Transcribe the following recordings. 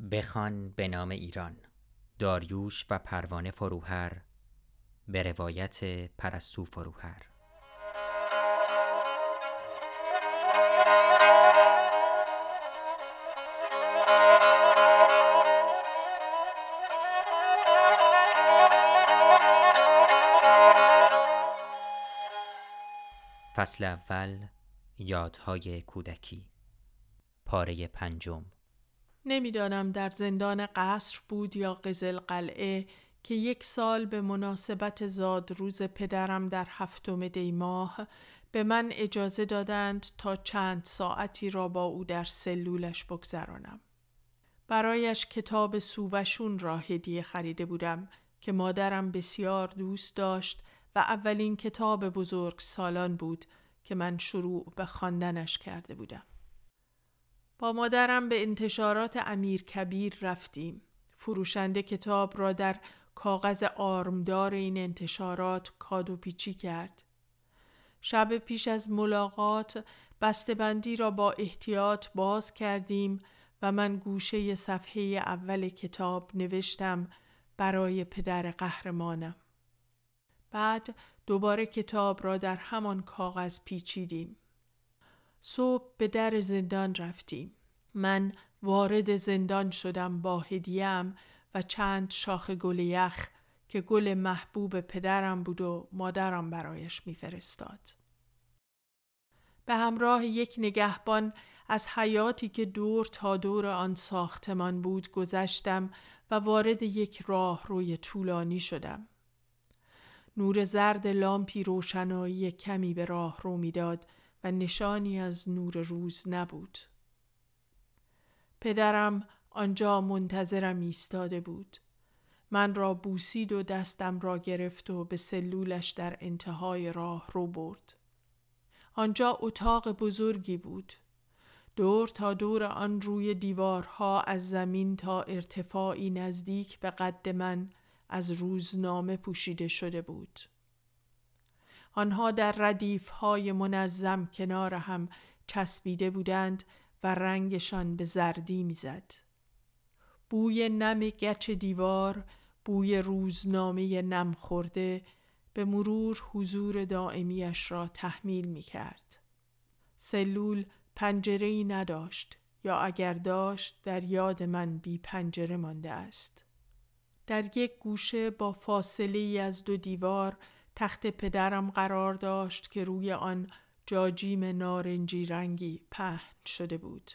بخوان به نام ایران. داریوش و پروانه فروهر به روایت پرستو فروهر. فصل اول یادهای کودکی. پاره پنجم. نمی‌دانم در زندان قصر بود یا قزل قلعه که یک سال به مناسبت زاد روز پدرم در هفتم دی ماه به من اجازه دادند تا چند ساعتی را با او در سلولش بگذرانم. برایش کتاب سووشون را هدیه خریده بودم که مادرم بسیار دوست داشت و اولین کتاب بزرگ سالان بود که من شروع به خواندنش کرده بودم. با مادرم به انتشارات امیر کبیر رفتیم. فروشنده کتاب را در کاغذ آرمدار این انتشارات کادو پیچی کرد. شب پیش از ملاقات بسته‌بندی را با احتیاط باز کردیم و من گوشه صفحه اول کتاب نوشتم برای پدر قهرمانم. بعد دوباره کتاب را در همان کاغذ پیچیدیم. صبح به در زندان رفتیم. من وارد زندان شدم با هدیم و چند شاخ گل یخ که گل محبوب پدرم بود و مادرم برایش میفرستاد. به همراه یک نگهبان از حیاتی که دور تا دور آن ساختمان بود گذشتم و وارد یک راه روی طولانی شدم. نور زرد لامپی روشنایی کمی به راه رو می‌داد و نشانی از نور روز نبود. پدرم آنجا منتظرم ایستاده بود. من را بوسید و دستم را گرفت و به سلولش در انتهای راه رو برد. آنجا اتاق بزرگی بود. دور تا دور آن روی دیوارها از زمین تا ارتفاعی نزدیک به قد من از روزنامه پوشیده شده بود. آنها در ردیف های منظم کنار هم چسبیده بودند و رنگشان به زردی می‌زد. بوی نم گچ دیوار، بوی روزنامه نم خورده به مرور حضور دائمیش را تحمیل می کرد. سلول پنجره ای نداشت یا اگر داشت در یاد من بی پنجره مانده است. در یک گوشه با فاصله ای از دو دیوار تخت پدرم قرار داشت که روی آن جاجیم نارنجی رنگی پهن شده بود.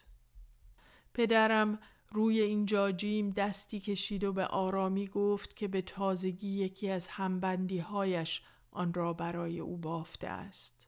پدرم روی این جاجیم دستی کشید و به آرامی گفت که به تازگی یکی از همبندی هایش آن را برای او بافته است.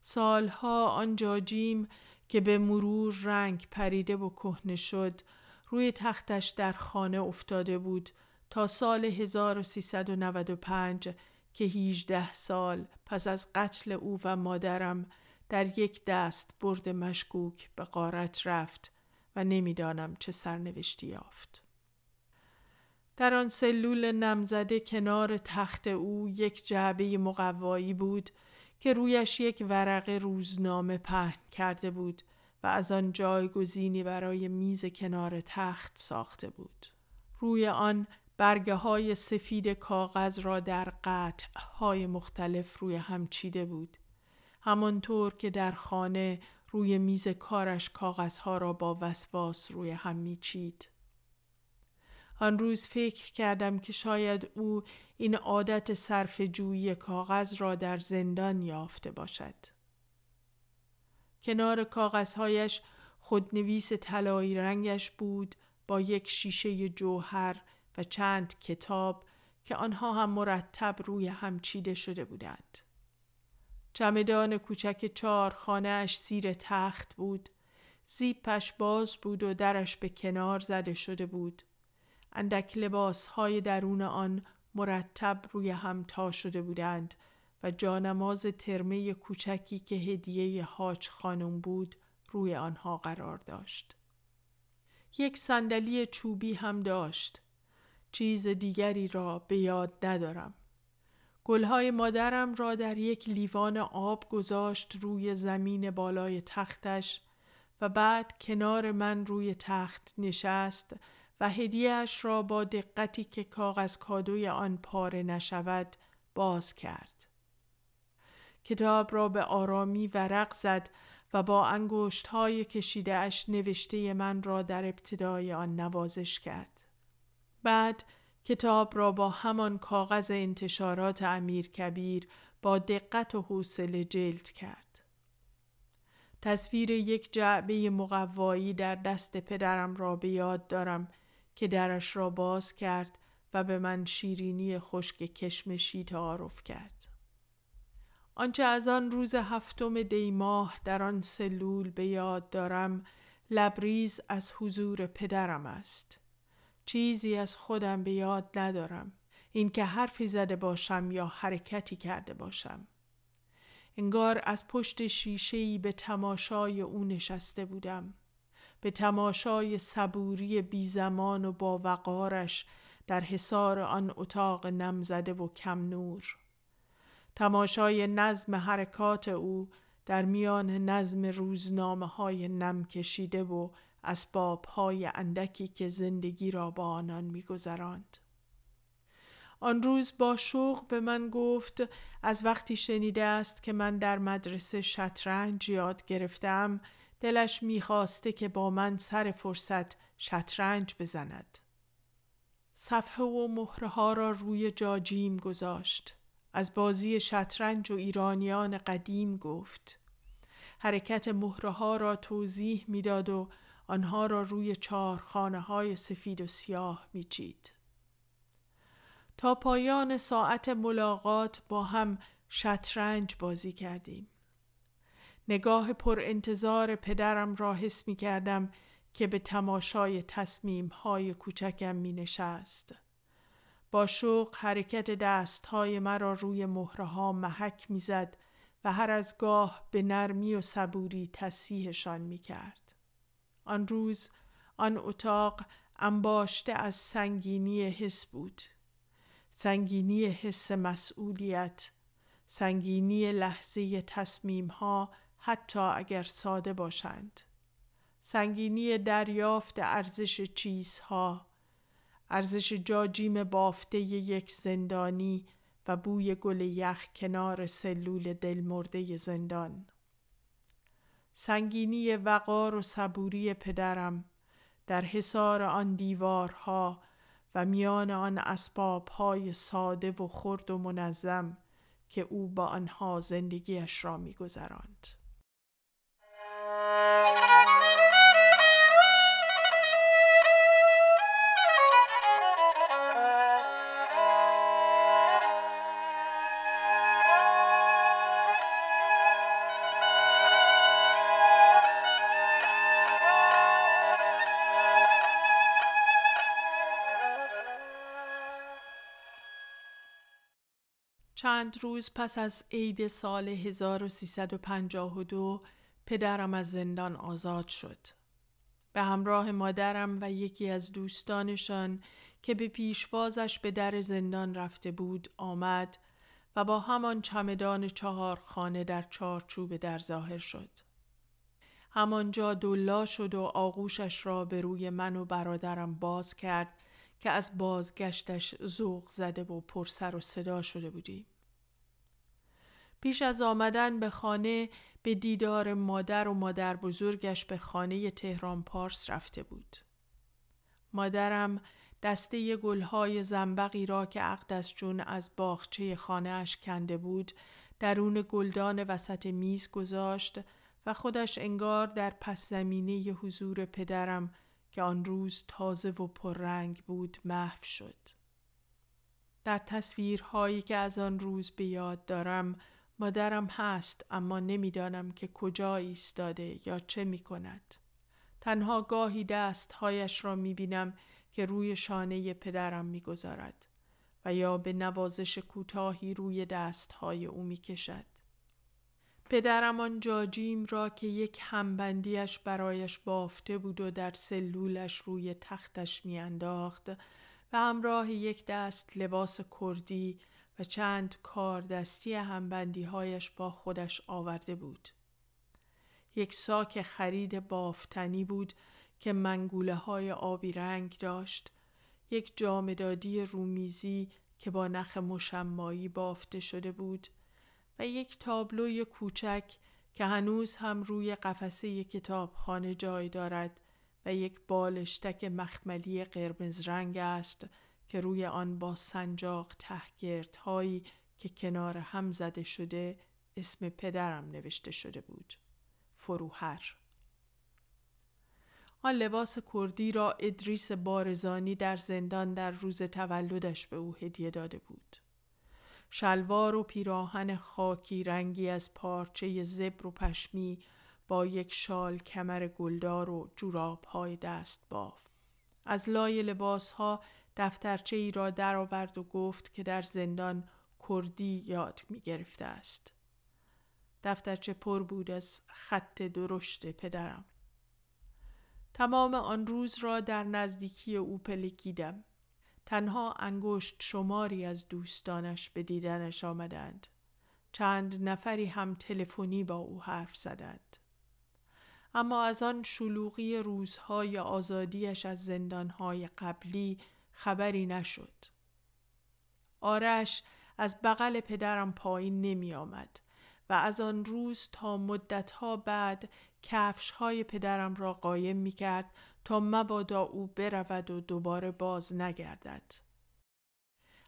سالها آن جاجیم که به مرور رنگ پریده و کهنه شد روی تختش در خانه افتاده بود تا سال 1395 که 18 سال پس از قتل او و مادرم در یک دست برد مشکوک به قارت رفت و نمی‌دانم چه سرنوشتی یافت. در آن سلول نمزده کنار تخت او یک جعبه مقوایی بود که رویش یک ورق روزنامه پهن کرده بود و از آن جایگزینی برای میز کنار تخت ساخته بود. روی آن برگه های سفید کاغذ را در قطع های مختلف روی هم چیده بود. همانطور که در خانه روی میز کارش کاغذها را با وسواس روی هم میچید. آن روز فکر کردم که شاید او این عادت صرف جویی کاغذ را در زندان یافته باشد. کنار کاغذهایش خودنویس طلایی رنگش بود با یک شیشه جوهر و چند کتاب که آنها هم مرتب روی هم چیده شده بودند. چمدان کوچک چهار خانهاش زیر تخت بود. زیپش باز بود و درش به کنار زده شده بود. اندک لباس های درون آن مرتب روی هم تا شده بودند و جانماز ترمه کوچکی که هدیه هاچ خانم بود روی آنها قرار داشت. یک صندلی چوبی هم داشت. چیز دیگری را به یاد ندارم. گلهای مادرم را در یک لیوان آب گذاشت روی زمین بالای تختش و بعد کنار من روی تخت نشست و هدیهش را با دقتی که کاغذ کادوی آن پاره نشود باز کرد. کتاب را به آرامی ورق زد و با انگشت های کشیده اش نوشته من را در ابتدای آن نوازش کرد. بعد کتاب را با همان کاغذ انتشارات امیر کبیر با دقت و حوصله جلد کرد. تصویر یک جعبه مقوایی در دست پدرم را به یاد دارم که درش را باز کرد و به من شیرینی خشک کشمشی تعارف کرد. آنچه از آن روز هفتم دیماه در آن سلول به یاد دارم لبریز از حضور پدرم است. چیزی از خودم به یاد ندارم. اینکه حرفی زده باشم یا حرکتی کرده باشم. انگار از پشت شیشه‌ای به تماشای او نشسته بودم. به تماشای صبوری بی زمان و با وقارش در حصار آن اتاق نمزده و کم نور. تماشای نظم حرکات او در میان نظم روزنامه های نم کشیده و اسباب های اندکی که زندگی را با آنان میگذراند. آن روز با شوق به من گفت از وقتی شنیده است که من در مدرسه شطرنج یاد گرفتم دلش می‌خواسته که با من سر فرصت شطرنج بزند. صفحه و مهره ها را روی جاجیم گذاشت. از بازی شطرنج و ایرانیان قدیم گفت. حرکت مهره ها را توضیح می‌داد و آنها را روی خانه های سفید و سیاه میچید. تا پایان ساعت ملاقات با هم شطرنج بازی کردیم. نگاه پر انتظار پدرم را حس می کردم که به تماشای تصمیم های کوچکم می نشست. با شوق حرکت دست های مرا روی مهره ها محک می زد و هر از گاه به نرمی و صبوری تصیحشان می کرد. آن روز آن اتاق انباشته از سنگینی حس بود. سنگینی حس مسئولیت، سنگینی لحظه تصمیم ها حتی اگر ساده باشند. سنگینی دریافت ارزش چیزها، ارزش جاجیم بافته یک زندانی و بوی گل یخ کنار سلول دلمرده زندان. سنگینی وقار و صبوری پدرم در حصار آن دیوارها و میان آن اسبابهای ساده و خرد و منظم که او با آنها زندگیش را میگذراند. چند روز پس از عید سال 1352 پدرم از زندان آزاد شد. به همراه مادرم و یکی از دوستانشان که به پیشوازش به در زندان رفته بود آمد و با همان چمدان چهار خانه در چارچوب در ظاهر شد. همانجا دلا شد و آغوشش را به روی من و برادرم باز کرد که از بازگشتش ذوق زده و پرسر و صدا شده بودیم. پیش از آمدن به خانه به دیدار مادر و مادر بزرگش به خانه تهران پارس رفته بود. مادرم دسته گلهای زنبقی را که از جون از باغچه خانهاش کنده بود درون گلدان وسط میز گذاشت و خودش انگار در پس زمینه حضور پدرم که آن روز تازه و پررنگ بود محو شد. در تصویرهایی که از آن روز به یاد دارم مادرم هست اما نمی‌دانم که کجا ایستاده یا چه می کند. تنها گاهی دستهایش را می بینم که روی شانه پدرم می گذارد و یا به نوازش کوتاهی روی دستهای او می کشد. پدرم آن جاجیم را که یک همبندیش برایش بافته بود و در سلولش روی تختش میانداخت و همراه یک دست لباس کردی و چند کار دستی همبندی هایش با خودش آورده بود. یک ساک خرید بافتنی بود که منگوله های آبی رنگ داشت یک جامدادی رومیزی که با نخ مشمایی بافته شده بود و یک تابلوی کوچک که هنوز هم روی قفسه کتابخانه جای دارد و یک بالشتک مخملی قرمز رنگ است که روی آن با سنجاق تهگردهایی که کنار هم زده شده اسم پدرم نوشته شده بود. فروهر. آن لباس کردی را ادریس بارزانی در زندان در روز تولدش به او هدیه داده بود. شلوار و پیراهن خاکی رنگی از پارچه زبر و پشمی با یک شال کمر گلدار و جوراب های دست باف. از لای لباس ها دفترچه ای را درآورد و گفت که در زندان کردی یاد می گرفته است. دفترچه پر بود از خط درشت پدرم. تمام آن روز را در نزدیکی او پلکیدم. تنها انگشت شماری از دوستانش به دیدنش آمدند. چند نفری هم تلفنی با او حرف زدند. اما از آن شلوغی روزهای آزادیش از زندانهای قبلی خبری نشد. آرش از بغل پدرم پایین نمی آمد و از آن روز تا مدتها بعد کفش های پدرم را قایم می کرد تا مبادا او برود و دوباره باز نگردد.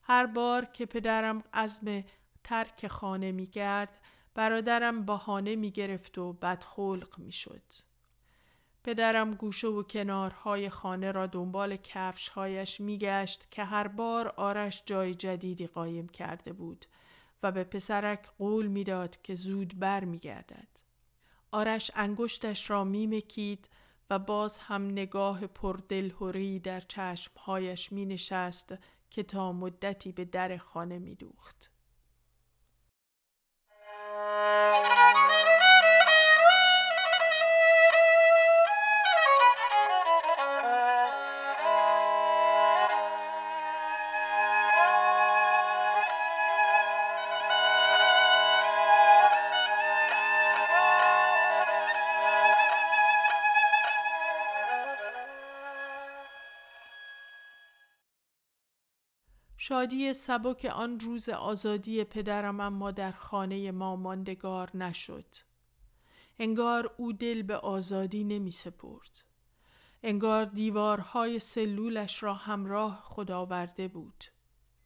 هر بار که پدرم عزم ترک خانه می کرد برادرم بهانه می گرفت و بدخلق می شد. پدرم گوشه و کنارهای خانه را دنبال کفشهایش می گشت که هر بار آرش جای جدیدی قایم کرده بود و به پسرک قول می‌داد که زود بر می گردد. آرش انگشتش را می مکید و باز هم نگاه پردلهوری در چشمهایش می نشست که تا مدتی به در خانه می دوخت. شادی سبک آن روز آزادی پدرم اما در خانه ما ماندگار نشد. انگار او دل به آزادی نمی سپرد. انگار دیوارهای سلولش را همراه خدا آورده بود.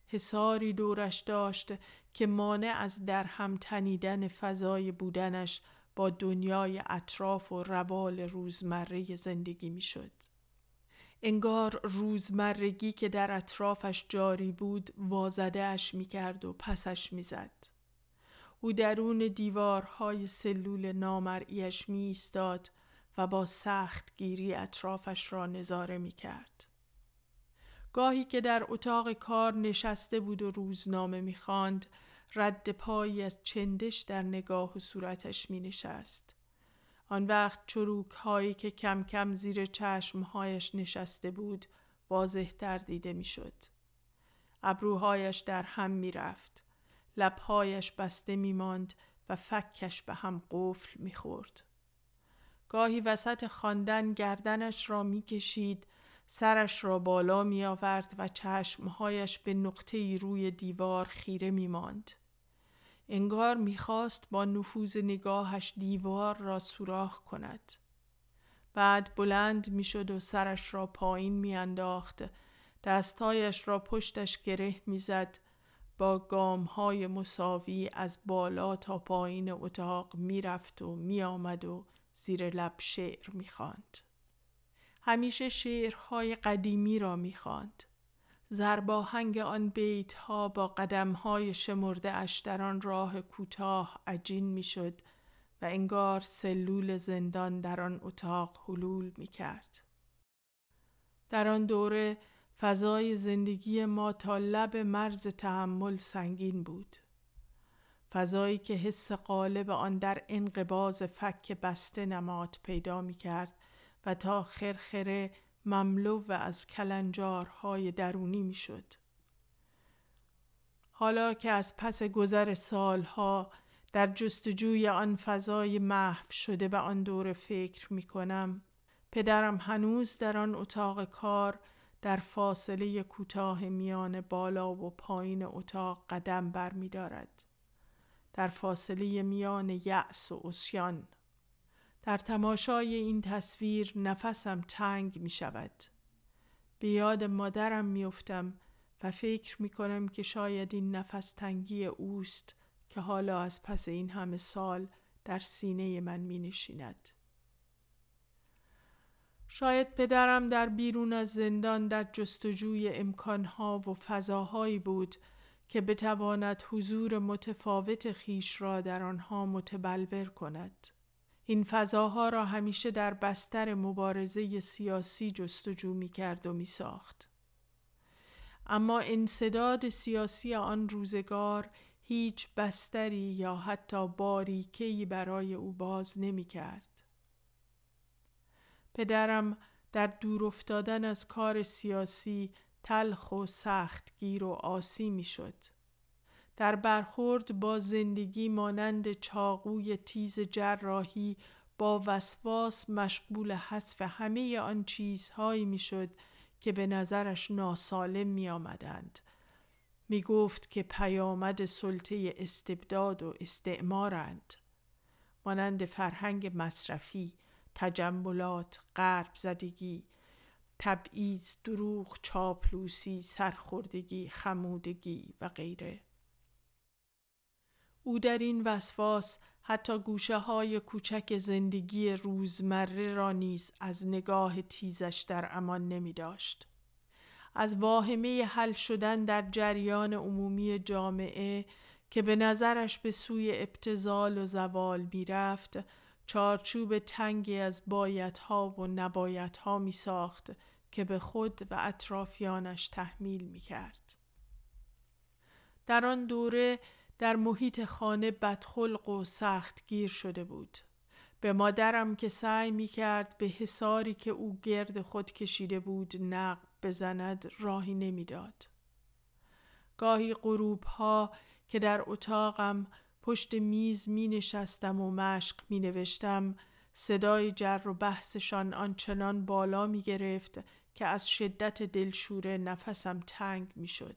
حساری دورش داشت که مانع از در هم تنیدن فضای بودنش با دنیای اطراف و روال روزمره زندگی می شد. انگار روزمرگی که در اطرافش جاری بود وازدهش می کرد و پسش می زد. او درون دیوارهای سلول نامرئیش می ایستاد و با سخت گیری اطرافش را نظاره می کرد. گاهی که در اتاق کار نشسته بود و روزنامه می خاند، رد پایی از چندش در نگاه و صورتش می نشست. آن وقت چروک هایی که کم کم زیر چشمهایش نشسته بود واضحتر دیده می‌شد. ابروهایش در هم می رفت. لبهایش بسته می ماند و فکش به هم قفل می خورد. گاهی وسط خواندن گردنش را می کشید سرش را بالا می آورد و چشمهایش به نقطه روی دیوار خیره می ماند. انگار می‌خواست با نفوذ نگاهش دیوار را سوراخ کند. بعد بلند می‌شد و سرش را پایین میانداخت دستهایش را پشتش گره می‌زد با گام های مساوی از بالا تا پایین اتاق می‌رفت و میآمد و زیر لب شعر می‌خواند. همیشه شعرهای قدیمی را می‌خواند. زرباهنگ آن بیت ها با قدم های شمرده اش در آن راه کوتاه عجین می شد و انگار سلول زندان در آن اتاق حلول می کرد. در آن دوره فضای زندگی ما تا لب مرز تحمل سنگین بود. فضایی که حس قالب آن در انقباز فک بسته نماد پیدا می کرد و تا خرخره مملو و از کلنجارهای درونی می شد. حالا که از پس گذر سالها در جستجوی آن فضای محو شده به آن دور فکر می کنم پدرم هنوز در آن اتاق کار در فاصله کوتاه میان بالا و پایین اتاق قدم بر می. در فاصله میان یأس و اسیان در تماشای این تصویر نفسم تنگ می شود. به یاد مادرم می افتم و فکر می کنم که شاید این نفس تنگی اوست که حالا از پس این همه سال در سینه من می نشیند. شاید پدرم در بیرون از زندان در جستجوی امکانها و فضاهایی بود که بتواند حضور متفاوت خیش را در آنها متبلور کند. این فضاها را همیشه در بستر مبارزه سیاسی جستجو می کرد و می ساخت. اما انصداد سیاسی آن روزگار هیچ بستری یا حتی باریکهی برای او باز نمی کرد. پدرم در دور افتادن از کار سیاسی تلخ و سختگیر و آسی می شد. در برخورد با زندگی مانند چاقوی تیز جراحی با وسواس مشغول حذف همه آن چیزهایی می‌شد که به نظرش ناسالم می آمدند. می گفت که پیامد سلطه استبداد و استعمارند. مانند فرهنگ مصرفی، تجملات، غرب زدگی، تبعیض، دروغ، چاپلوسی، سرخوردگی، خمودگی و غیره. او در این وسواس حتی گوشه های کوچک زندگی روزمره را نیز از نگاه تیزش در امان نمی داشت. از واهمه حل شدن در جریان عمومی جامعه که به نظرش به سوی ابتزال و زوال می رفت، چارچوب تنگی از بایدها و نبایدها می ساخت که به خود و اطرافیانش تحمیل می کرد. در آن دوره در محیط خانه بدخلق و سخت گیر شده بود. به مادرم که سعی می کرد به حساری که او گرد خود کشیده بود نقب بزند راهی نمی‌داد. گاهی غروب ها که در اتاقم پشت میز می نشستم و مشق می نوشتم صدای جر و بحثشان آنچنان بالا می گرفت که از شدت دلشوره نفسم تنگ می شد.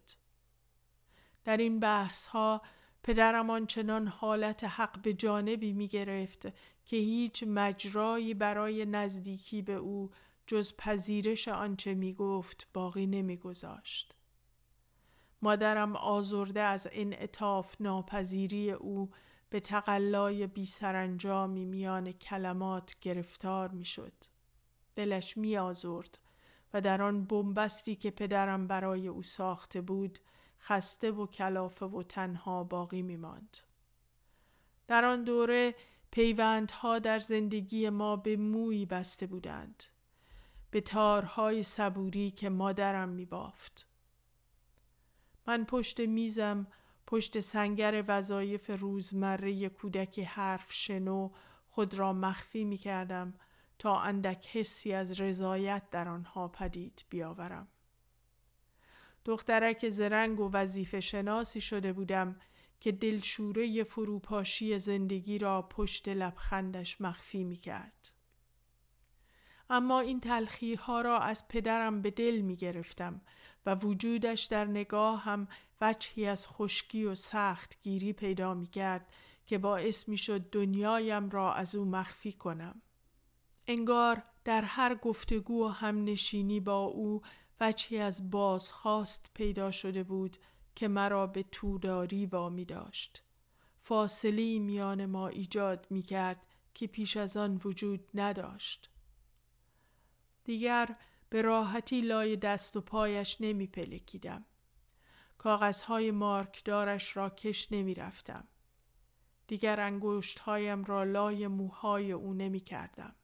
در این بحث ها پدرم آنچنان حالت حق به جانبی می گرفت که هیچ مجرایی برای نزدیکی به او جز پذیرش آنچه می گفت باقی نمی گذاشت. مادرم آزرده از این اطاف ناپذیری او به تقلای بی سرانجامی میان کلمات گرفتار می شد. دلش می آزرد و در آن بنبستی که پدرم برای او ساخته بود خسته و کلافه و تنها باقی می ماند. در آن دوره پیوندها در زندگی ما به موی بسته بودند. به تارهای صبوری که مادرم می بافت. من پشت میزم پشت سنگر وظایف روزمره کودک حرف شنو خود را مخفی می کردم تا اندک حسی از رضایت در آنها پدید بیاورم. دخترک زرنگ و وظیفه شناسی شده بودم که دلشوره فروپاشی زندگی را پشت لبخندش مخفی می کرد. اما این تلخیرها را از پدرم به دل می گرفتم و وجودش در نگاه هم وجهی از خشکی و سخت گیری پیدا می کرد که باعث می شد دنیایم را از او مخفی کنم. انگار در هر گفتگو و هم نشینی با او وجهی از بازخواست پیدا شده بود که مرا به توداری وامی داشت. فاصله میان ما ایجاد می کرد که پیش از آن وجود نداشت. دیگر به راحتی لای دست و پایش نمی پلکیدم. کاغذهای مارکدارش را کش نمی رفتم. دیگر انگوشت هایم را لای موهای او نمی کردم.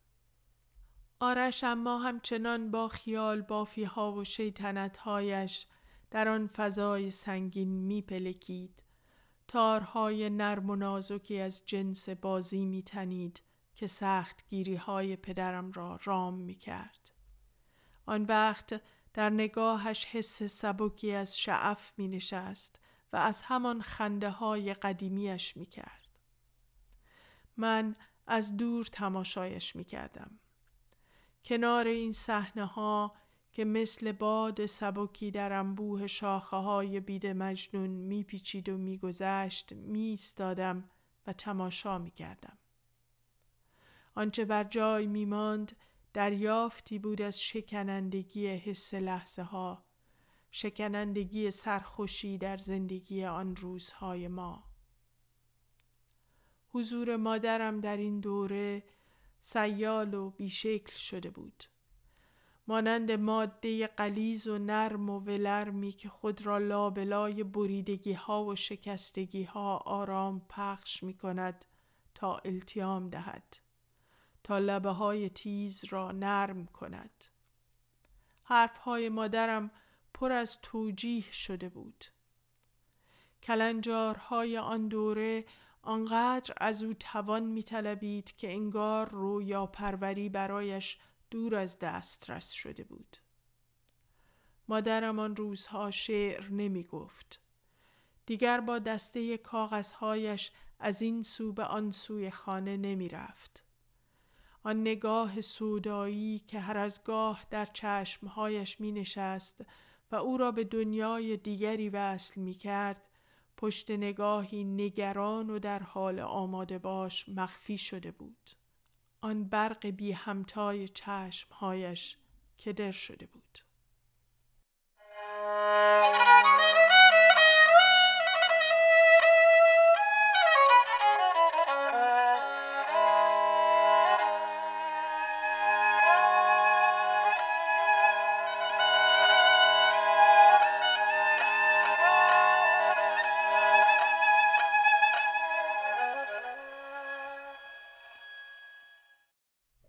آرش اما همچنان با خیال بافی ها و شیطنت هایش در آن فضای سنگین می پلکید. تارهای نرم و نازکی از جنس بازی می تنید که سخت گیری های پدرم را رام می کرد. آن وقت در نگاهش حس سبکی از شعف می نشست و از همان خنده های قدیمیش می کرد. من از دور تماشایش می کردم. کنار این صحنه ها که مثل باد سبکی در انبوه شاخه های بید مجنون میپیچید و میگذشت میستادم و تماشا می‌کردم. آنچه بر جای میماند دریافتی بود از شکنندگی حس لحظه ها شکنندگی سرخوشی در زندگی آن روزهای ما حضور مادرم در این دوره سیال و بیشکل شده بود. مانند ماده قلیز و نرم و ولرمی که خود را لابلای بریدگی ها و شکستگی ها آرام پخش می کند تا التیام دهد تا لبه های تیز را نرم کند. حرف های مادرم پر از توجیه شده بود. کلنجارهای آن دوره آنقدر از او توان می طلبید که انگار رویا پروری برایش دور از دسترس شده بود. مادرم آن روزها شعر نمی گفت. دیگر با دسته کاغذهایش از این سو به آن سوی خانه نمی رفت. آن نگاه سودایی که هر از گاه در چشمهایش می نشست و او را به دنیای دیگری وصل می کرد پشت نگاهی نگران و در حال آماده باش مخفی شده بود. آن برق بی همتای چشمهایش که در شده بود.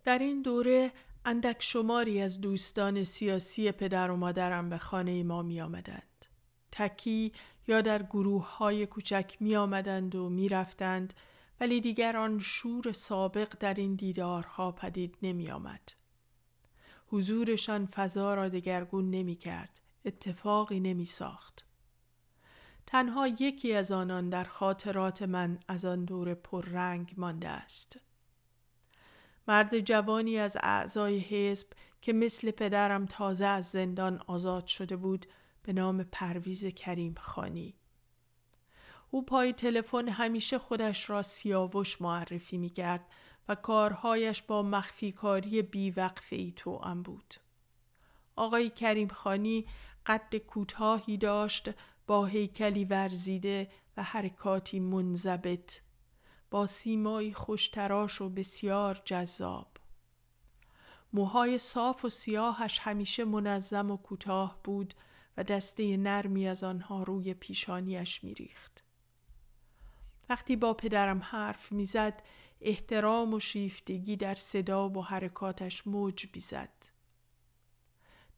در این دوره اندک شماری از دوستان سیاسی پدر و مادرم به خانه ما می آمدند. تکی یا در گروه های کوچک می آمدند و می رفتند ولی دیگر آن شور سابق در این دیدارها پدید نمی آمد. حضورشان فضا را دگرگون نمی کرد. اتفاقی نمی ساخت. تنها یکی از آنان در خاطرات من از آن دور پررنگ مانده است. مرد جوانی از اعضای حزب که مثل پدرم تازه از زندان آزاد شده بود به نام پرویز کریم خانی. او پای تلفن همیشه خودش را سیاوش معرفی می کرد و کارهایش با مخفی کاری بیوقف ای تو ام بود. آقای کریم خانی قد کوتاهی داشت با هیکلی ورزیده و حرکاتی منضبط با سیمایی خوشتراش و بسیار جذاب. موهای صاف و سیاهش همیشه منظم و کوتاه بود و دسته نرمی از آنها روی پیشانیش میریخت. وقتی با پدرم حرف می‌زد احترام و شیفتگی در صدا و حرکاتش موج بیزد.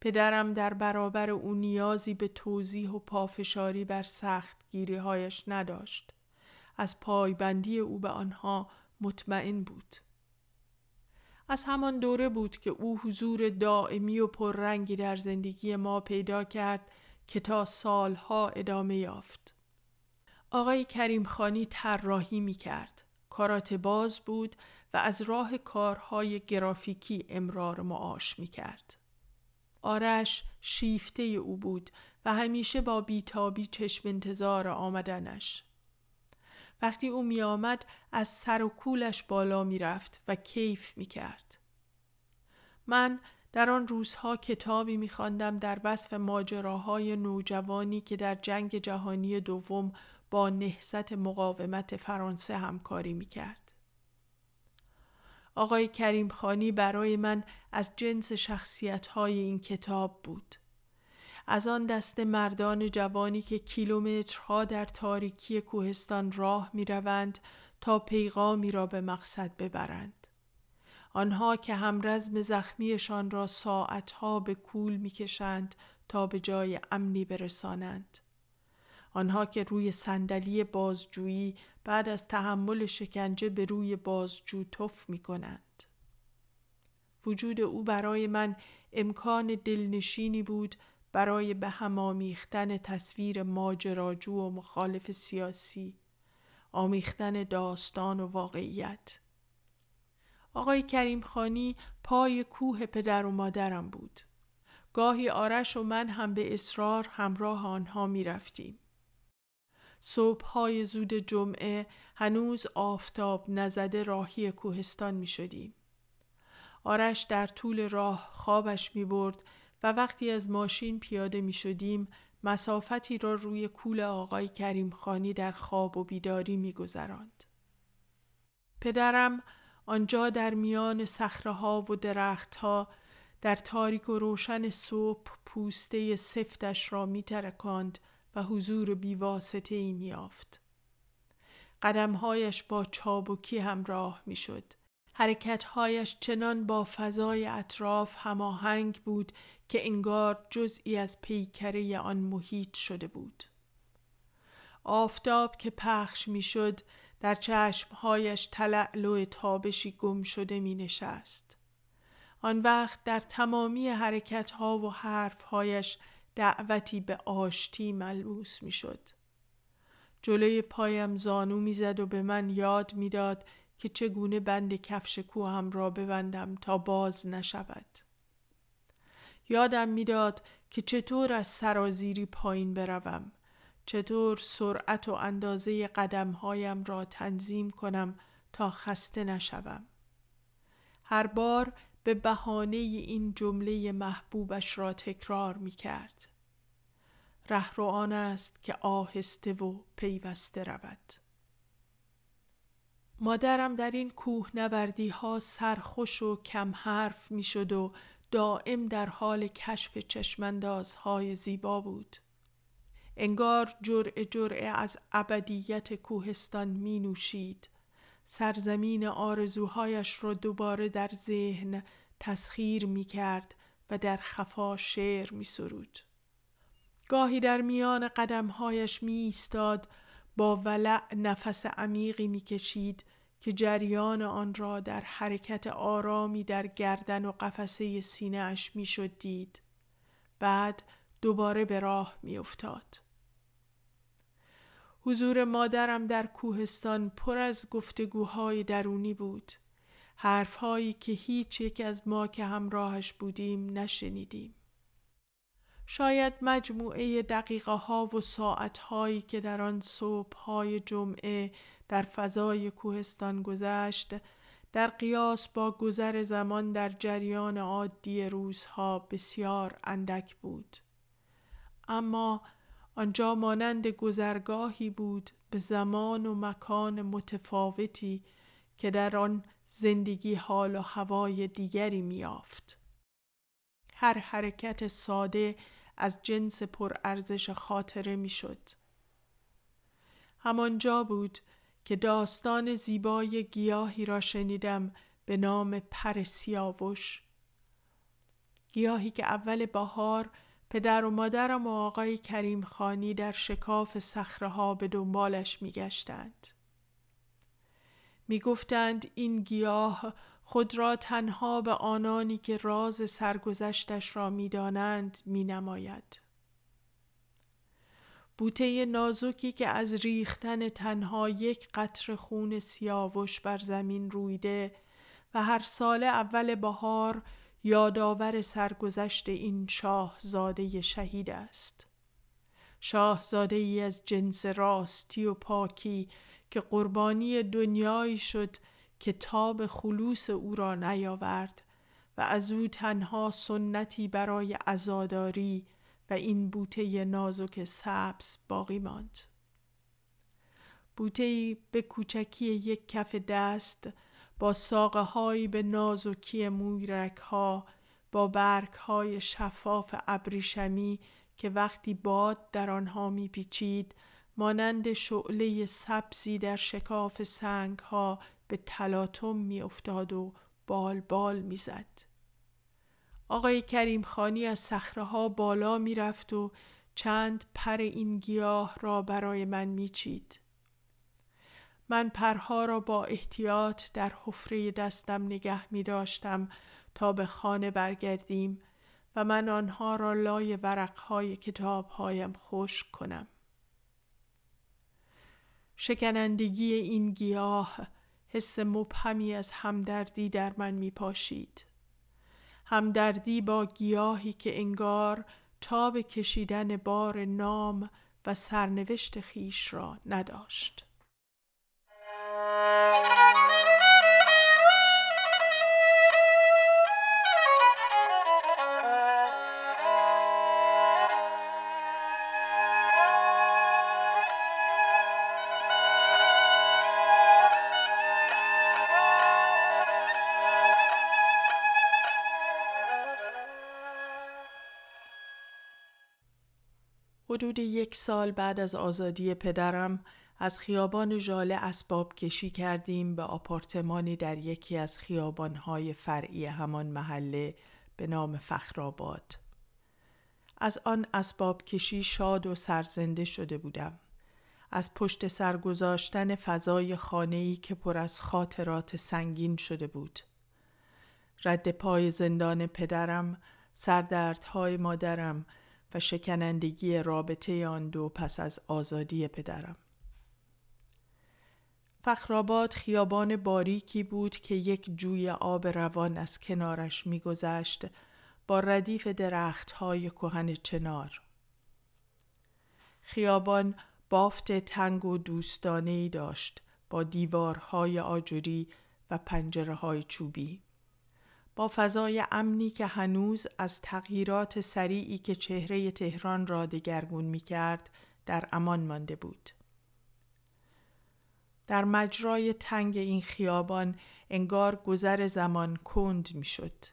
پدرم در برابر او نیازی به توضیح و پافشاری بر سخت گیری هایش نداشت. از پایبندی او به آنها مطمئن بود. از همان دوره بود که او حضور دائمی و پررنگی در زندگی ما پیدا کرد که تا سالها ادامه یافت. آقای کریم خانی طراحی می کرد. کارات باز بود و از راه کارهای گرافیکی امرار معاش می کرد. آرش شیفته او بود و همیشه با بیتابی چشم انتظار آمدنش. وقتی او می آمد از سر و کولش بالا می رفت و کیف می کرد. من در آن روزها کتابی می خواندم در وصف ماجراهای نوجوانی که در جنگ جهانی دوم با نهزت مقاومت فرانسه همکاری می کرد. آقای کریم خانی برای من از جنس شخصیت های این کتاب بود. از آن دست مردان جوانی که کیلومترها در تاریکی کوهستان راه می روند تا پیغامی را به مقصد ببرند. آنها که همرزم زخمیشان را ساعتها به کول می کشند تا به جای امنی برسانند. آنها که روی صندلی بازجویی بعد از تحمل شکنجه به روی بازجو تف می کنند. وجود او برای من امکان دلنشینی بود برای به هم آمیختن تصویر ماجراجو و مخالف سیاسی آمیختن داستان و واقعیت آقای کریم خانی پای کوه پدر و مادرم بود گاهی آرش و من هم به اصرار همراه آنها می رفتیم. صبح های زود جمعه هنوز آفتاب نزده راهی کوهستان می شدیم. آرش در طول راه خوابش می برد و وقتی از ماشین پیاده می شدیم مسافتی را روی کول آقای کریم خانی در خواب و بیداری می گذراند. پدرم آنجا در میان ها و درختها در تاریک و روشن صبح پوسته سفتش را می ترکاند و حضور بیواسطه ای می آفت. قدمهایش با چابکی همراه می شد. حرکتهایش چنان با فضای اطراف هماهنگ بود که انگار جزئی از پیکره آن محیط شده بود. آفتاب که پخش می‌شد در چشمهایش تلعلو تابشی گم شده می نشست. آن وقت در تمامی حرکتها و حرفهایش دعوتی به آشتی ملبوس می شد. جلوی پایم زانو می‌زد و به من یاد می‌داد که چگونه بند کفش کوهم را ببندم تا باز نشود. یادم می‌داد که چطور از سرازیری پایین بروم چطور سرعت و اندازه قدمهایم را تنظیم کنم تا خسته نشوم. هر بار به بهانه این جمله محبوبش را تکرار می کرد رهرو آن است که آهسته و پیوسته رود. مادرم در این کوه نوردی ها سرخوش و کم حرف می شد و دائم در حال کشف چشمندازهای زیبا بود. انگار جرعه جرعه از ابدیت کوهستان می نوشید. سرزمین آرزوهایش را دوباره در ذهن تسخیر می کرد و در خفا شعر می سرود. گاهی در میان قدمهایش می ایستاد با ولع نفس عمیقی می کشید که جریان آن را در حرکت آرامی در گردن و قفسه سینه اش می شد دید. بعد دوباره به راه می افتاد. حضور مادرم در کوهستان پر از گفتگوهای درونی بود. حرفهایی که هیچ یک از ما که همراهش بودیم نشنیدیم. شاید مجموعه دقیقه ها و ساعت هایی که در آن صبح های جمعه در فضای کوهستان گذشت در قیاس با گذر زمان در جریان عادی روزها بسیار اندک بود. اما آنجا مانند گذرگاهی بود به زمان و مکان متفاوتی که در آن زندگی حال و هوای دیگری میافت هر حرکت ساده از جنس پرارزش خاطره می‌شد همانجا بود که داستان زیبای گیاهی را شنیدم به نام پر سیاوش گیاهی که اول بهار پدر و مادرم و آقای کریم خانی در شکاف سخرها به دنبالش میگشتند. می‌گفتند این گیاه خود را تنها به آنانی که راز سرگذشتش را می‌دانند مینماید. بوته نازکی که از ریختن تنها یک قطر خون سیاوش بر زمین رویده و هر سال اول بهار یادآور سرگذشت این شاهزاده شهید است شاهزاده ای از جنس راستی و پاکی که قربانی دنیایی شد که تاب خلوص او را نیاورد و از او تنها سنتی برای عزاداری و این بوته نازک سبز باقی ماند. بوته به کوچکی یک کف دست با ساقه به نازکی مویرک ها با برگ های شفاف ابریشمی که وقتی باد در آنها میپیچید مانند شعله سبزی در شکاف سنگ ها به تلاطم میافتاد و بال بال می‌زد. آقای کریم خانی از صخره ها بالا می‌رفت و چند پر این گیاه را برای من میچید. من پرها را با احتیاط در حفره دستم نگه می داشتم تا به خانه برگردیم و من آنها را لای ورقهای کتابهایم خشک کنم. شکنندگی این گیاه حس مبهمی از همدردی در من می پاشید. همدردی با گیاهی که انگار تاب کشیدن بار نام و سرنوشت خیش را نداشت. یک سال بعد از آزادی پدرم از خیابان ژاله اسباب کشی کردیم به آپارتمانی در یکی از خیابانهای فرعی همان محله به نام فخرآباد. از آن اسباب کشی شاد و سرزنده شده بودم. از پشت سر گذاشتن فضای خانه‌ای که پر از خاطرات سنگین شده بود. رد پای زندان پدرم، سردردهای مادرم، و شکنندگی رابطه آن دو پس از آزادی پدرم. فخرآباد خیابان باریکی بود که یک جوی آب روان از کنارش میگذشت با ردیف درختهای کهن چنار. خیابان بافت تنگ و دوستانه داشت با دیوارهای آجوری و پنجره های چوبی. با فضای امنی که هنوز از تغییرات سریعی که چهره تهران را دگرگون می کرد در امان مانده بود. در مجرای تنگ این خیابان انگار گذر زمان کند می شد.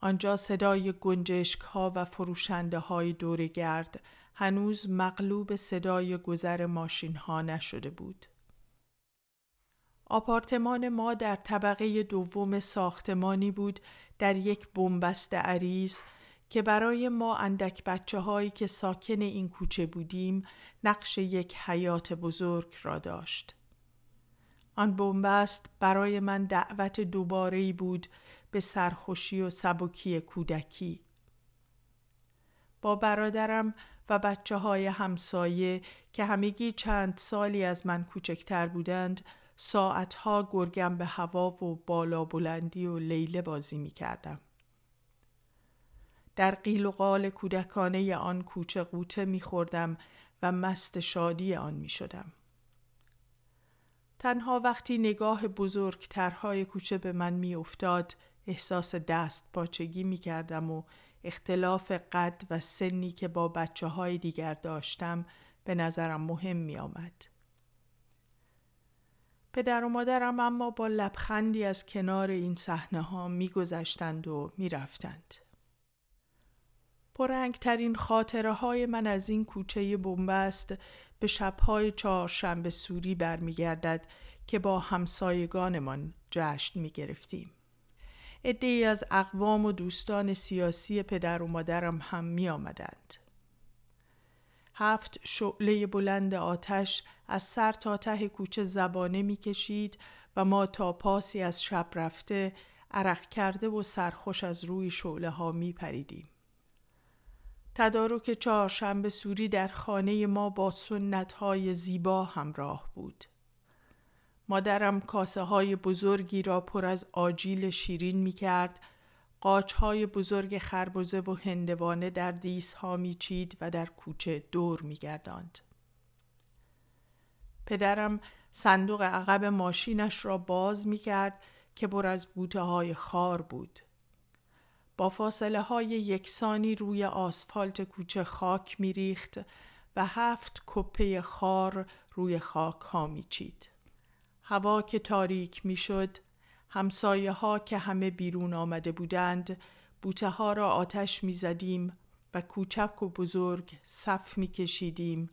آنجا صدای گنجشک ها و فروشنده های دور گرد هنوز مغلوب صدای گذر ماشین ها نشده بود. آپارتمان ما در طبقه دوم ساختمانی بود در یک بنبست عریض که برای ما اندک بچه هایی که ساکن این کوچه بودیم نقش یک حیات بزرگ را داشت. آن بنبست برای من دعوت دوباره بود به سرخوشی و سبکی کودکی. با برادرم و بچه های همسایه که همگی چند سالی از من کوچکتر بودند ساعتها گرگم به هوا و بالا بلندی و لیله بازی می کردم. در قیل و قال کودکانه آن کوچه قوطه می خوردم و مست شادی آن می شدم. تنها وقتی نگاه بزرگترهای کوچه به من می افتاد احساس دست پاچگی می کردم و اختلاف قد و سنی که با بچه های دیگر داشتم به نظرم مهم می آمد. پدر و مادرم اما با لبخندی از کنار این صحنه ها میگذشتند و می‌رفتند. پرنگترین خاطره های من از این کوچه بنبست به شبهای چهارشنبه سوری برمیگردد که با همسایگانمان جشن می گرفتیم. ای از اقوام و دوستان سیاسی پدر و مادرم هم می آمدند. هفت شعله بلند آتش از سر تا ته کوچه زبانه می‌کشید و ما تا پاسی از شب رفته عرق کرده و سرخوش از روی شعله ها می پریدیم. تدارک چهارشنبه سوری در خانه ما با سنت های زیبا همراه بود. مادرم کاسه های بزرگی را پر از آجیل شیرین می کرد های بزرگ خربزه و هندوانه در دیس ها میچید و در کوچه دور میگرداند. پدرم صندوق عقب ماشینش را باز می کرد که بر از بوته های خار بود. با فاصله های یکسانی روی آسفالت کوچه خاک می ریخت و هفت کپه خار روی خاک ها می چید. هوا که تاریک می شد همسایه ها که همه بیرون آمده بودند بوته ها را آتش می زدیم و کوچک و بزرگ صف می کشیدیم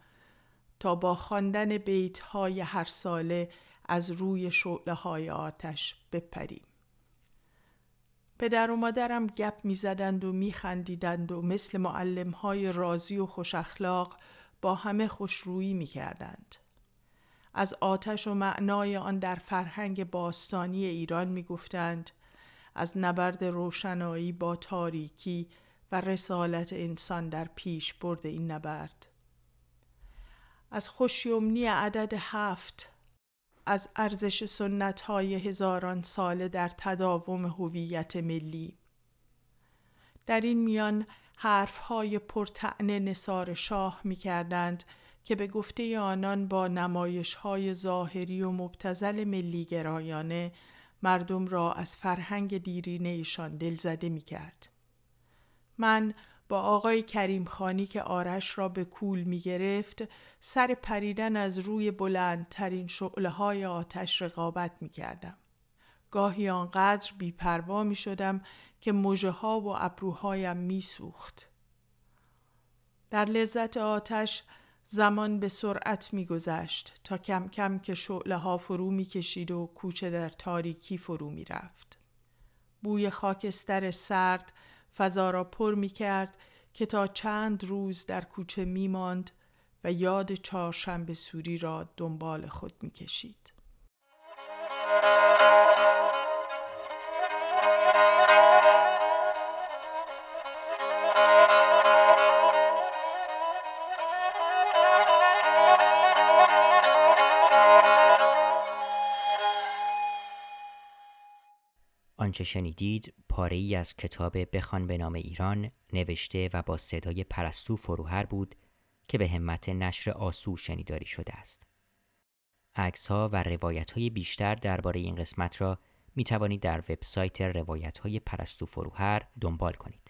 تا با خواندن بیت های هر ساله از روی شعله های آتش بپریم. پدر و مادرم گپ می زدند و می خندیدند و مثل معلم های رازی و خوش اخلاق با همه خوشرویی می کردند. از آتش و معنای آن در فرهنگ باستانی ایران می گفتند از نبرد روشنایی با تاریکی و رسالت انسان در پیش برد این نبرد از خوشیومنی عدد هفت از ارزش سنت های هزاران ساله در تداوم هویت ملی در این میان حرف های پرتعنه نصار شاه می کردند که به گفته آنان با نمایش های ظاهری و مبتزل ملی گرایانه مردم را از فرهنگ دیرینه ایشان دلزده می کرد. من با آقای کریم خانی که آرش را به کول می گرفت سر پریدن از روی بلندترین شعله های آتش رقابت می کردم. گاهی آنقدر بیپروا می شدم که مجه ها و ابروهایم می سوخت. در لذت آتش زمان به سرعت می گذشت تا کم کم که شعله ها فرو می کشید و کوچه در تاریکی فرو می رفت. بوی خاکستر سرد فضا را پر می کرد که تا چند روز در کوچه می ماند و یاد چهارشنبه سوری را دنبال خود می کشید. آنچه شنیدید پاره ای از کتاب بخوان به نام ایران نوشته و با صدای پرستو فروهر بود که به همت نشر آسو شنیداری شده است. عکس ها و روایت های بیشتر درباره این قسمت را می توانید در وبسایت روایت های پرستو فروهر دنبال کنید.